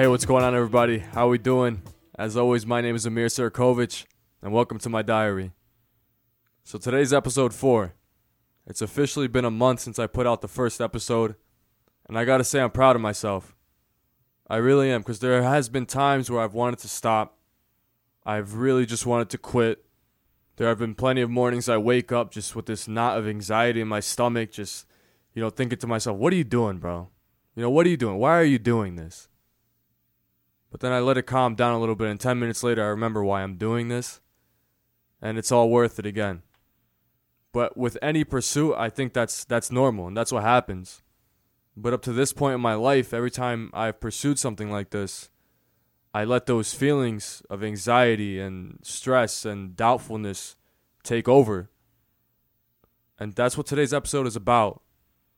Hey, what's going on, everybody? How we doing? As always, my name is Emir Sarakovich, and welcome to my diary. So today's episode four. It's officially been a month since I put out the first episode, and I gotta say I'm proud of myself. I really am, because there has been times where I've wanted to stop. I've really just wanted to quit. There have been plenty of mornings I wake up just with this knot of anxiety in my stomach, just, you know, thinking to myself, what are you doing, bro? You know, what are you doing? Why are you doing this? But then I let it calm down a little bit, and 10 minutes later, I remember why I'm doing this, and it's all worth it again. But with any pursuit, I think that's that's normal, and that's what happens. But up to this point in my life, every time I've pursued something like this, I let those feelings of anxiety and stress and doubtfulness take over. And that's what today's episode is about.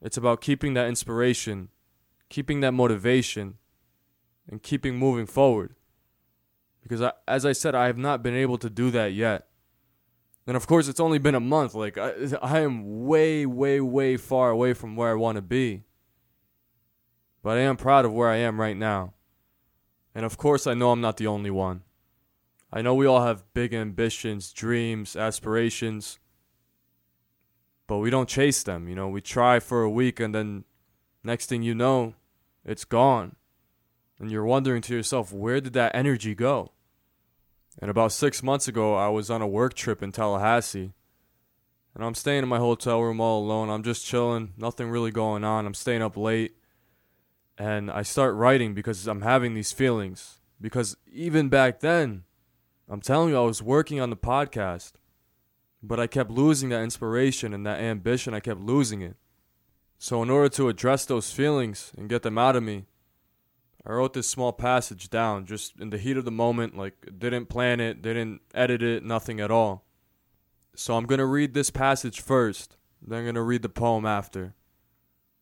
It's about keeping that inspiration, keeping that motivation, and keeping moving forward. Because I, as I said, I have not been able to do that yet. And of course, it's only been a month. Like, I, I am way, way, way far away from where I want to be. But I am proud of where I am right now. And of course, I know I'm not the only one. I know we all have big ambitions, dreams, aspirations. But we don't chase them. You know, we try for a week and then next thing you know, it's gone and you're wondering to yourself, where did that energy go? And about six months ago, I was on a work trip in Tallahassee. And I'm staying in my hotel room all alone. I'm just chilling, nothing really going on. I'm staying up late. And I start writing because I'm having these feelings. Because even back then, I'm telling you, I was working on the podcast. But I kept losing that inspiration and that ambition. I kept losing it. So, in order to address those feelings and get them out of me, I wrote this small passage down just in the heat of the moment, like didn't plan it, didn't edit it, nothing at all. So I'm going to read this passage first, then I'm going to read the poem after.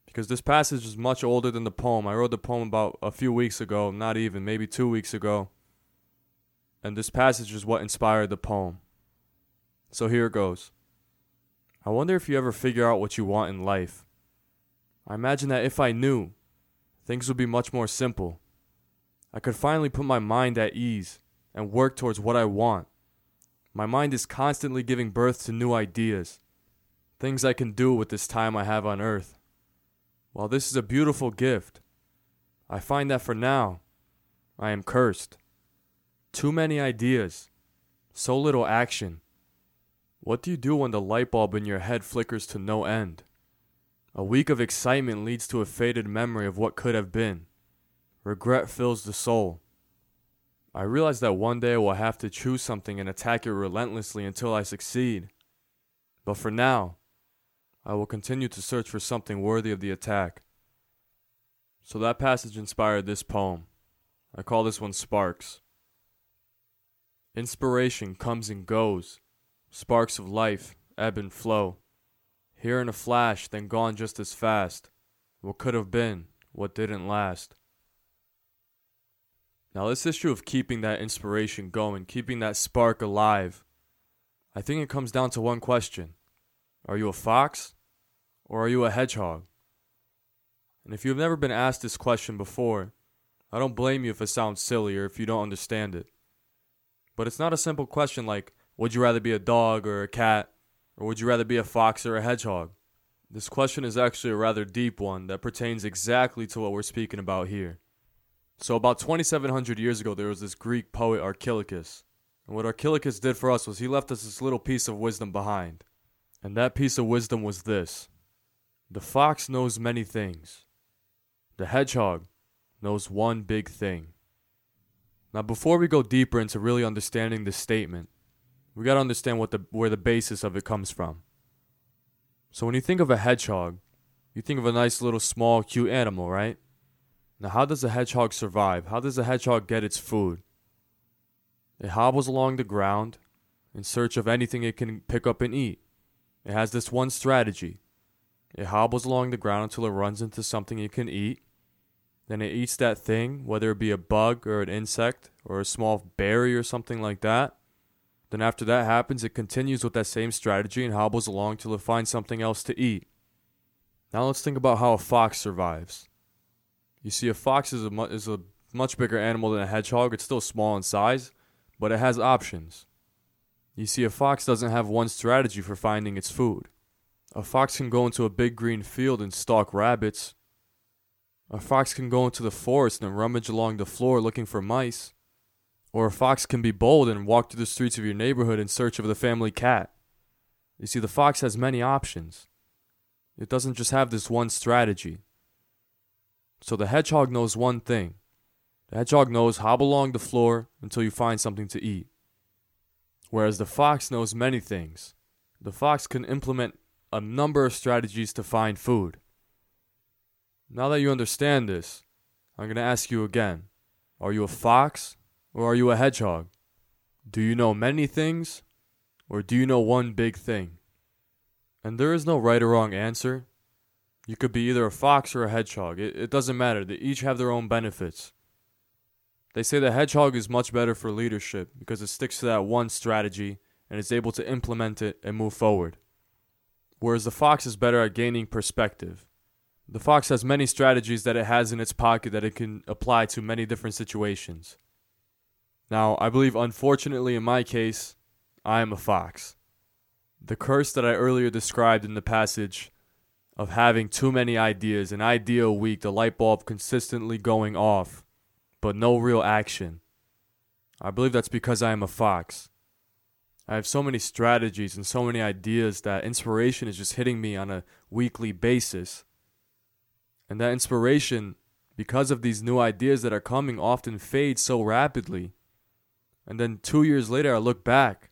Because this passage is much older than the poem. I wrote the poem about a few weeks ago, not even, maybe two weeks ago. And this passage is what inspired the poem. So here it goes. I wonder if you ever figure out what you want in life. I imagine that if I knew, things would be much more simple. I could finally put my mind at ease and work towards what I want. My mind is constantly giving birth to new ideas, things I can do with this time I have on earth. While this is a beautiful gift, I find that for now, I am cursed. Too many ideas, so little action. What do you do when the light bulb in your head flickers to no end? A week of excitement leads to a faded memory of what could have been. Regret fills the soul. I realize that one day I will have to choose something and attack it relentlessly until I succeed. But for now, I will continue to search for something worthy of the attack. So that passage inspired this poem. I call this one Sparks. Inspiration comes and goes, sparks of life ebb and flow. Here in a flash, then gone just as fast. What could have been, what didn't last. Now, this issue of keeping that inspiration going, keeping that spark alive, I think it comes down to one question Are you a fox or are you a hedgehog? And if you've never been asked this question before, I don't blame you if it sounds silly or if you don't understand it. But it's not a simple question like, would you rather be a dog or a cat or would you rather be a fox or a hedgehog? This question is actually a rather deep one that pertains exactly to what we're speaking about here. So, about 2,700 years ago, there was this Greek poet Archilochus. And what Archilochus did for us was he left us this little piece of wisdom behind. And that piece of wisdom was this The fox knows many things, the hedgehog knows one big thing. Now, before we go deeper into really understanding this statement, we got to understand what the where the basis of it comes from. So when you think of a hedgehog, you think of a nice little small cute animal, right? Now how does a hedgehog survive? How does a hedgehog get its food? It hobbles along the ground in search of anything it can pick up and eat. It has this one strategy. It hobbles along the ground until it runs into something it can eat. Then it eats that thing, whether it be a bug or an insect or a small berry or something like that. Then, after that happens, it continues with that same strategy and hobbles along till it finds something else to eat. Now, let's think about how a fox survives. You see, a fox is a, is a much bigger animal than a hedgehog. It's still small in size, but it has options. You see, a fox doesn't have one strategy for finding its food. A fox can go into a big green field and stalk rabbits. A fox can go into the forest and rummage along the floor looking for mice. Or a fox can be bold and walk through the streets of your neighborhood in search of the family cat. You see, the fox has many options. It doesn't just have this one strategy. So the hedgehog knows one thing the hedgehog knows hobble along the floor until you find something to eat. Whereas the fox knows many things. The fox can implement a number of strategies to find food. Now that you understand this, I'm going to ask you again Are you a fox or are you a hedgehog? Do you know many things or do you know one big thing? And there is no right or wrong answer. You could be either a fox or a hedgehog. It, it doesn't matter. They each have their own benefits. They say the hedgehog is much better for leadership because it sticks to that one strategy and is able to implement it and move forward. Whereas the fox is better at gaining perspective. The fox has many strategies that it has in its pocket that it can apply to many different situations. Now, I believe, unfortunately, in my case, I am a fox. The curse that I earlier described in the passage of having too many ideas, an idea a week, the light bulb consistently going off, but no real action. I believe that's because I am a fox. I have so many strategies and so many ideas that inspiration is just hitting me on a weekly basis. And that inspiration, because of these new ideas that are coming, often fades so rapidly. And then two years later, I look back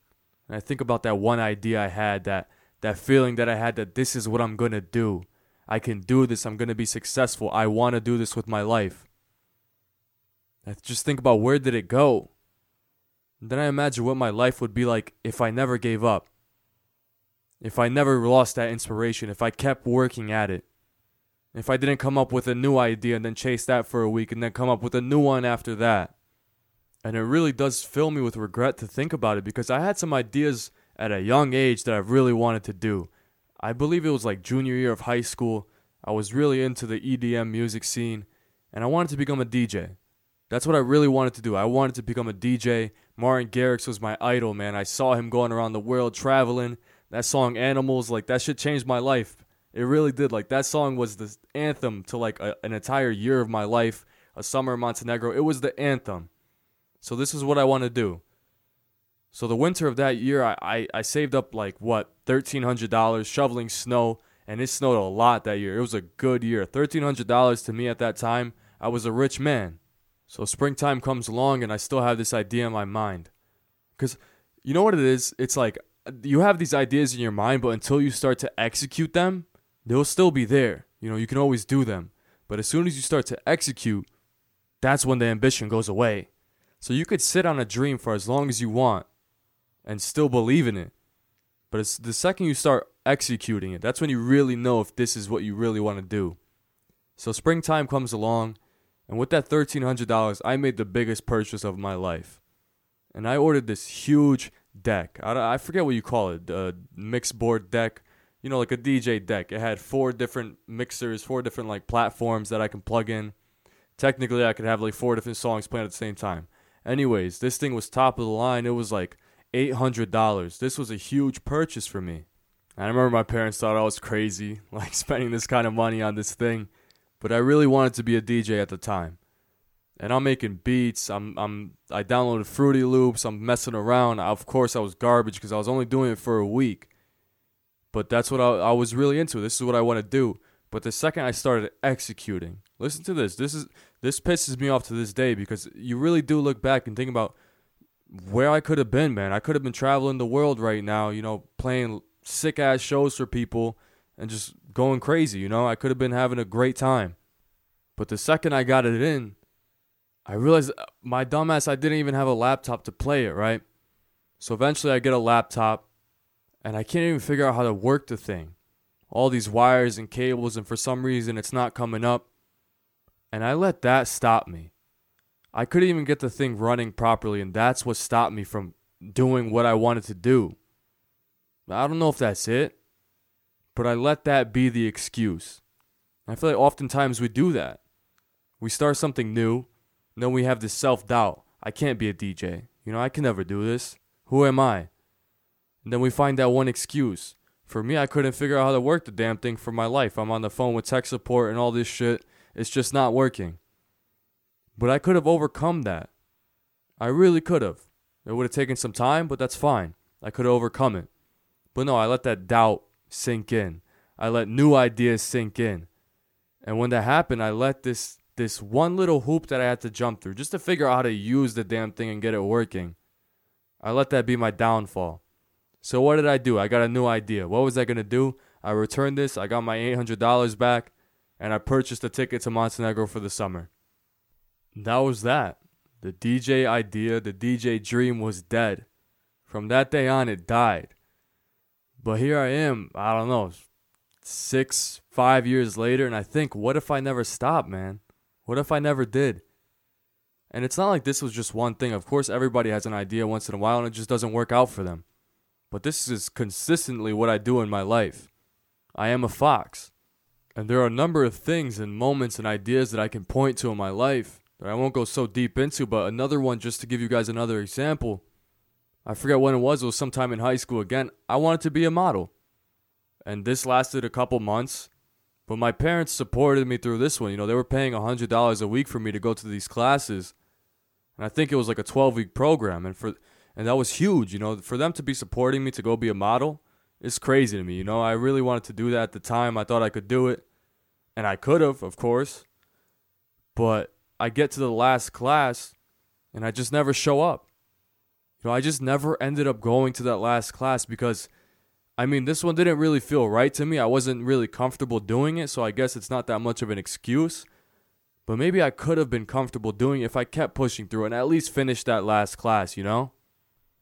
and I think about that one idea I had, that, that feeling that I had that this is what I'm going to do. I can do this. I'm going to be successful. I want to do this with my life. I just think about where did it go? And then I imagine what my life would be like if I never gave up. If I never lost that inspiration, if I kept working at it. If I didn't come up with a new idea and then chase that for a week and then come up with a new one after that. And it really does fill me with regret to think about it because I had some ideas at a young age that I really wanted to do. I believe it was like junior year of high school. I was really into the EDM music scene and I wanted to become a DJ. That's what I really wanted to do. I wanted to become a DJ. Martin Garrix was my idol, man. I saw him going around the world traveling. That song Animals, like that shit changed my life. It really did. Like that song was the anthem to like a, an entire year of my life. A summer in Montenegro. It was the anthem. So this is what I want to do. So the winter of that year, I, I, I saved up like what thirteen hundred dollars shoveling snow, and it snowed a lot that year. It was a good year. Thirteen hundred dollars to me at that time, I was a rich man. So springtime comes along, and I still have this idea in my mind, because you know what it is. It's like you have these ideas in your mind, but until you start to execute them, they'll still be there. You know, you can always do them, but as soon as you start to execute, that's when the ambition goes away. So you could sit on a dream for as long as you want and still believe in it. But it's the second you start executing it, that's when you really know if this is what you really want to do. So springtime comes along, and with that $1,300, I made the biggest purchase of my life. And I ordered this huge deck. I, I forget what you call it, a mixed board deck. You know, like a DJ deck. It had four different mixers, four different like platforms that I can plug in. Technically, I could have like four different songs playing at the same time. Anyways, this thing was top of the line. It was like $800. This was a huge purchase for me. I remember my parents thought I was crazy, like spending this kind of money on this thing, but I really wanted to be a DJ at the time. And I'm making beats. I'm I'm I downloaded Fruity Loops. I'm messing around. Of course, I was garbage because I was only doing it for a week. But that's what I, I was really into. This is what I want to do. But the second I started executing, listen to this. This is this pisses me off to this day because you really do look back and think about where I could have been, man. I could have been traveling the world right now, you know, playing sick ass shows for people and just going crazy, you know. I could have been having a great time. But the second I got it in, I realized uh, my dumbass I didn't even have a laptop to play it, right? So eventually I get a laptop and I can't even figure out how to work the thing. All these wires and cables and for some reason it's not coming up. And I let that stop me. I couldn't even get the thing running properly, and that's what stopped me from doing what I wanted to do. I don't know if that's it, but I let that be the excuse. I feel like oftentimes we do that. We start something new, And then we have this self doubt. I can't be a DJ. You know, I can never do this. Who am I? And then we find that one excuse. For me, I couldn't figure out how to work the damn thing for my life. I'm on the phone with tech support and all this shit. It's just not working. But I could have overcome that. I really could have. It would have taken some time, but that's fine. I could have overcome it. But no, I let that doubt sink in. I let new ideas sink in. And when that happened, I let this this one little hoop that I had to jump through just to figure out how to use the damn thing and get it working. I let that be my downfall. So what did I do? I got a new idea. What was I gonna do? I returned this. I got my eight hundred dollars back, and I purchased a ticket to Montenegro for the summer. That was that. The DJ idea, the DJ dream was dead. From that day on, it died. But here I am. I don't know, six, five years later, and I think, what if I never stopped, man? What if I never did? And it's not like this was just one thing. Of course, everybody has an idea once in a while and it just doesn't work out for them. But this is consistently what I do in my life. I am a fox. And there are a number of things and moments and ideas that I can point to in my life that I won't go so deep into, but another one, just to give you guys another example. I forget when it was, it was sometime in high school again. I wanted to be a model. And this lasted a couple months. But my parents supported me through this one. You know, they were paying $100 a week for me to go to these classes. And I think it was like a 12 week program. And for and that was huge, you know, for them to be supporting me to go be a model, it's crazy to me, you know. I really wanted to do that at the time. I thought I could do it. And I could have, of course. But I get to the last class and I just never show up. You know, I just never ended up going to that last class because I mean, this one didn't really feel right to me. I wasn't really comfortable doing it, so I guess it's not that much of an excuse. But maybe I could have been comfortable doing it if I kept pushing through and at least finished that last class, you know?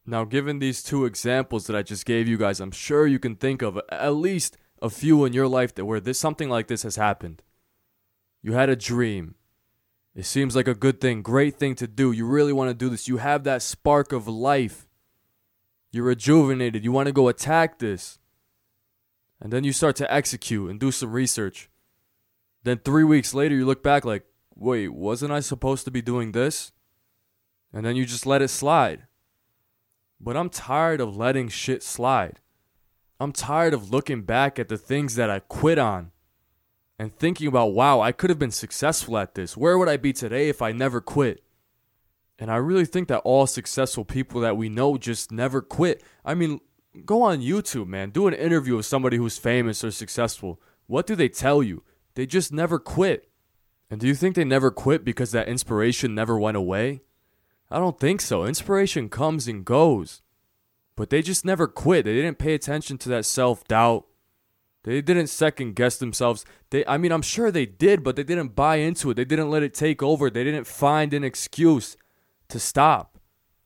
Now, given these two examples that I just gave you guys, I'm sure you can think of at least a few in your life that where this something like this has happened. You had a dream. It seems like a good thing, great thing to do. You really want to do this. You have that spark of life you're rejuvenated. You want to go attack this. And then you start to execute and do some research. Then three weeks later, you look back like, wait, wasn't I supposed to be doing this? And then you just let it slide. But I'm tired of letting shit slide. I'm tired of looking back at the things that I quit on and thinking about, wow, I could have been successful at this. Where would I be today if I never quit? And I really think that all successful people that we know just never quit. I mean, go on YouTube, man. Do an interview with somebody who's famous or successful. What do they tell you? They just never quit. And do you think they never quit because that inspiration never went away? I don't think so. Inspiration comes and goes. But they just never quit. They didn't pay attention to that self doubt. They didn't second guess themselves. They I mean, I'm sure they did, but they didn't buy into it. They didn't let it take over. They didn't find an excuse to stop.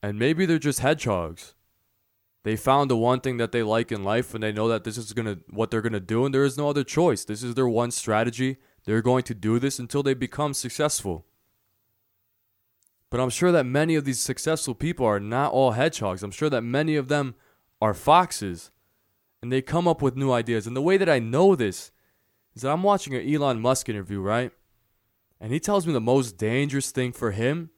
And maybe they're just hedgehogs. They found the one thing that they like in life and they know that this is going to what they're going to do and there is no other choice. This is their one strategy. They're going to do this until they become successful. But I'm sure that many of these successful people are not all hedgehogs. I'm sure that many of them are foxes and they come up with new ideas. And the way that I know this is that I'm watching an Elon Musk interview, right? And he tells me the most dangerous thing for him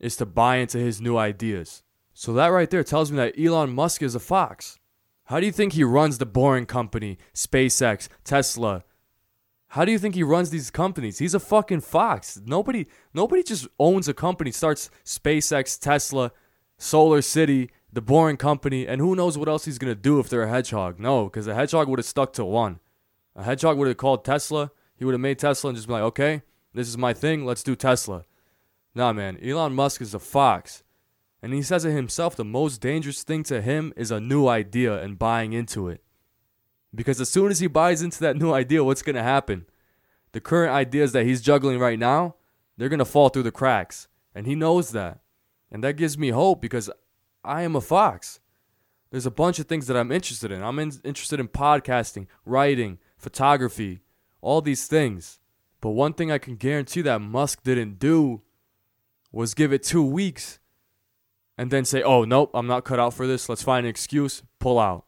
is to buy into his new ideas. So that right there tells me that Elon Musk is a fox. How do you think he runs the Boring Company, SpaceX, Tesla? How do you think he runs these companies? He's a fucking fox. Nobody nobody just owns a company, starts SpaceX, Tesla, Solar City, the Boring Company, and who knows what else he's gonna do if they're a hedgehog. No, because a hedgehog would have stuck to one. A hedgehog would have called Tesla, he would have made Tesla and just been like, okay, this is my thing, let's do Tesla. Nah, man, Elon Musk is a fox. And he says it himself the most dangerous thing to him is a new idea and buying into it. Because as soon as he buys into that new idea, what's going to happen? The current ideas that he's juggling right now, they're going to fall through the cracks. And he knows that. And that gives me hope because I am a fox. There's a bunch of things that I'm interested in. I'm in, interested in podcasting, writing, photography, all these things. But one thing I can guarantee that Musk didn't do was give it two weeks and then say, oh, nope, I'm not cut out for this. Let's find an excuse, pull out.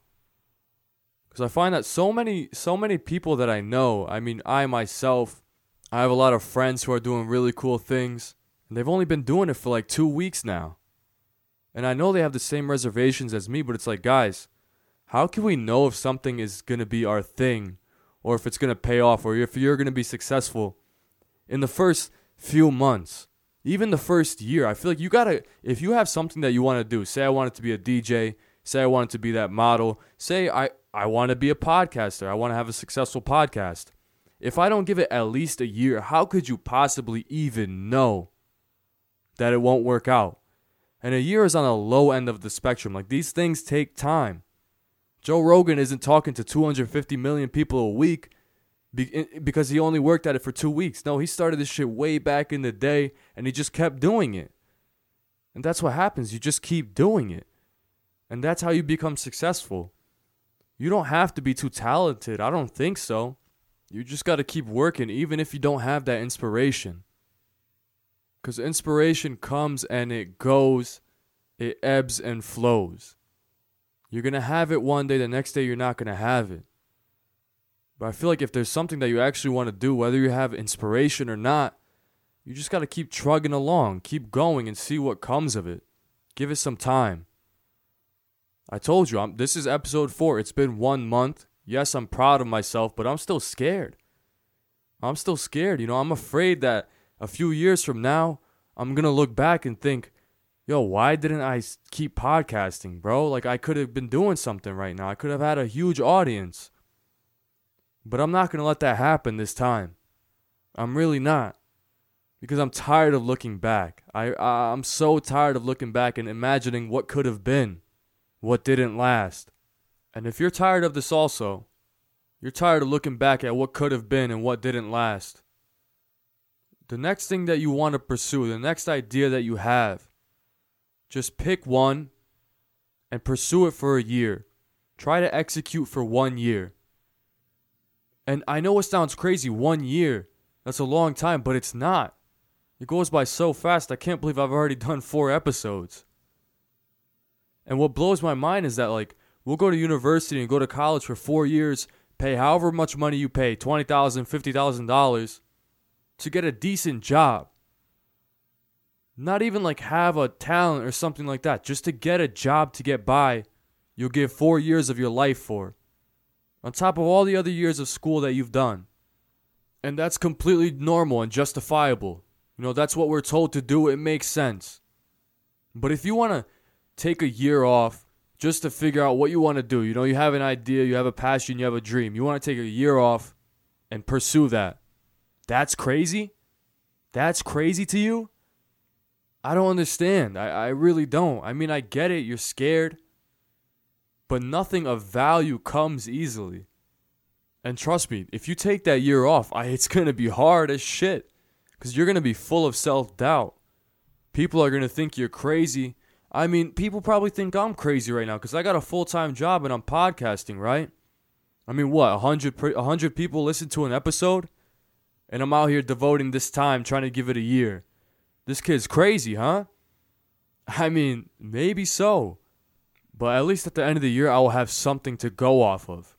Because I find that so many, so many people that I know, I mean, I myself, I have a lot of friends who are doing really cool things. And they've only been doing it for like two weeks now. And I know they have the same reservations as me, but it's like, guys, how can we know if something is going to be our thing or if it's going to pay off or if you're going to be successful in the first few months? Even the first year, I feel like you gotta, if you have something that you wanna do, say I want it to be a DJ, say I want it to be that model, say I, I wanna be a podcaster, I wanna have a successful podcast. If I don't give it at least a year, how could you possibly even know that it won't work out? And a year is on the low end of the spectrum. Like these things take time. Joe Rogan isn't talking to 250 million people a week because he only worked at it for two weeks. No, he started this shit way back in the day and he just kept doing it. And that's what happens. You just keep doing it. And that's how you become successful. You don't have to be too talented. I don't think so. You just got to keep working, even if you don't have that inspiration. Because inspiration comes and it goes, it ebbs and flows. You're going to have it one day, the next day, you're not going to have it. But I feel like if there's something that you actually want to do, whether you have inspiration or not, you just got to keep trugging along, keep going, and see what comes of it. Give it some time. I told you, I'm, this is episode four. It's been one month. Yes, I'm proud of myself, but I'm still scared. I'm still scared. You know, I'm afraid that a few years from now, I'm going to look back and think, yo, why didn't I keep podcasting, bro? Like, I could have been doing something right now. I could have had a huge audience. But I'm not going to let that happen this time. I'm really not. Because I'm tired of looking back. I, I I'm so tired of looking back and imagining what could have been, what didn't last. And if you're tired of this also, you're tired of looking back at what could have been and what didn't last. The next thing that you want to pursue, the next idea that you have, just pick one and pursue it for a year. Try to execute for one year. And I know it sounds crazy, one year. That's a long time, but it's not. It goes by so fast, I can't believe I've already done four episodes. And what blows my mind is that, like, we'll go to university and go to college for four years, pay however much money you pay $20,000, $50,000 to get a decent job. Not even like have a talent or something like that, just to get a job to get by, you'll give four years of your life for on top of all the other years of school that you've done. And that's completely normal and justifiable. You know, that's what we're told to do. It makes sense. But if you want to take a year off just to figure out what you want to do, you know, you have an idea, you have a passion, you have a dream, you want to take a year off and pursue that. That's crazy? That's crazy to you? I don't understand. I, I really don't. I mean, I get it. You're scared but nothing of value comes easily. And trust me, if you take that year off, I, it's going to be hard as shit because you're going to be full of self doubt. People are going to think you're crazy. I mean, people probably think I'm crazy right now because I got a full time job and I'm podcasting, right? I mean, what, 100, 100 people listen to an episode? And I'm out here devoting this time trying to give it a year. This kid's crazy, huh? I mean, maybe so. But at least at the end of the year, I will have something to go off of.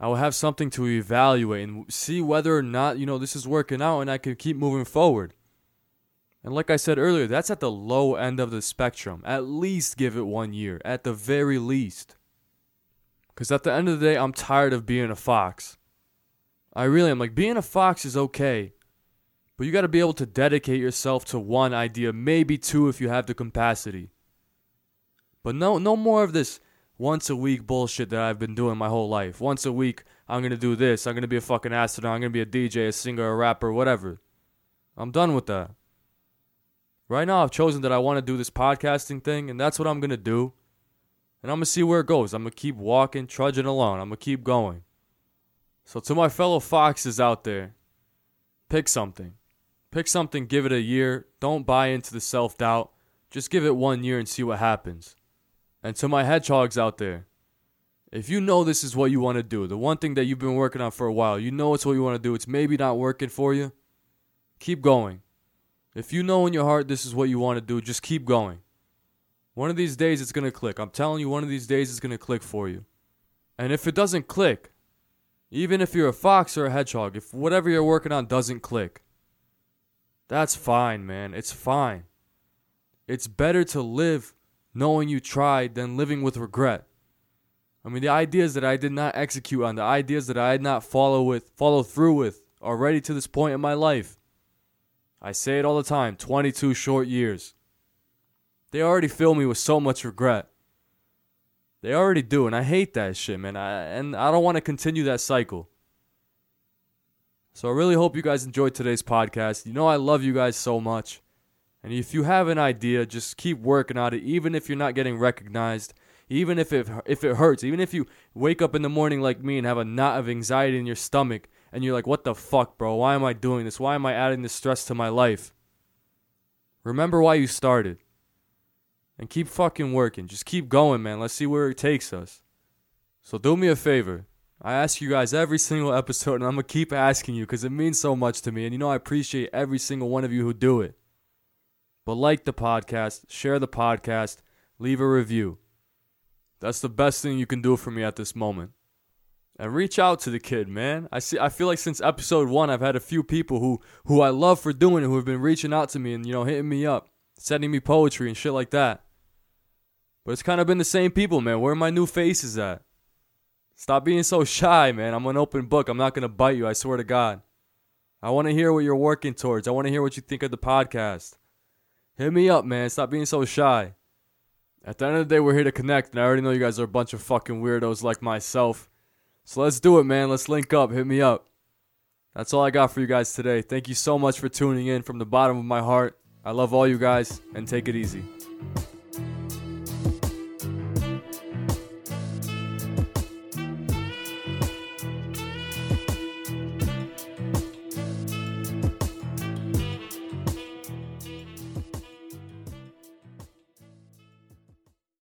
I will have something to evaluate and see whether or not, you know, this is working out and I can keep moving forward. And like I said earlier, that's at the low end of the spectrum. At least give it one year, at the very least. Because at the end of the day, I'm tired of being a fox. I really am. Like, being a fox is okay. But you got to be able to dedicate yourself to one idea, maybe two if you have the capacity. But no, no more of this once a week bullshit that I've been doing my whole life. Once a week, I'm gonna do this. I'm gonna be a fucking astronaut. I'm gonna be a DJ, a singer, a rapper, whatever. I'm done with that. Right now, I've chosen that I want to do this podcasting thing, and that's what I'm gonna do. And I'm gonna see where it goes. I'm gonna keep walking, trudging along. I'm gonna keep going. So, to my fellow foxes out there, pick something. Pick something, give it a year. Don't buy into the self doubt. Just give it one year and see what happens. And to my hedgehogs out there, if you know this is what you want to do, the one thing that you've been working on for a while, you know it's what you want to do, it's maybe not working for you, keep going. If you know in your heart this is what you want to do, just keep going. One of these days it's going to click. I'm telling you, one of these days it's going to click for you. And if it doesn't click, even if you're a fox or a hedgehog, if whatever you're working on doesn't click, That's fine, man. It's fine. It's better to live knowing you tried than living with regret. I mean, the ideas that I did not execute on, the ideas that I did not follow with, follow through with already to this point in my life. I say it all the time 22 short years. They already fill me with so much regret. They already do, and I hate that shit, man. I, and I don't want to continue that cycle. So I really hope you guys enjoyed today's podcast. You know, I love you guys so much. And if you have an idea, just keep working on it, even if you're not getting recognized, even if it, if it hurts, even if you wake up in the morning like me and have a knot of anxiety in your stomach and you're like, what the fuck, bro? Why am I doing this? Why am I adding this stress to my life? Remember why you started. And keep fucking working. Just keep going, man. Let's see where it takes us. So do me a favor. I ask you guys every single episode, and I'm going to keep asking you because it means so much to me. And you know, I appreciate every single one of you who do it. But like the podcast, share the podcast, leave a review. That's the best thing you can do for me at this moment and reach out to the kid, man. I see. I feel like since episode one, I've had a few people who who I love for doing it, who have been reaching out to me and you know hitting me up, sending me poetry and shit like that. But it's kind of been the same people, man. Where are my new faces at? Stop being so shy, man. I'm an open book. I'm not gonna bite you. I swear to God. I want to hear what you're working towards. I want to hear what you think of the podcast. Hit me up, man. Stop being so shy. At the end of the day, we're here to connect, and I already know you guys are a bunch of fucking weirdos like myself. So let's do it, man. Let's link up. Hit me up. That's all I got for you guys today. Thank you so much for tuning in from the bottom of my heart. I love all you guys, and take it easy.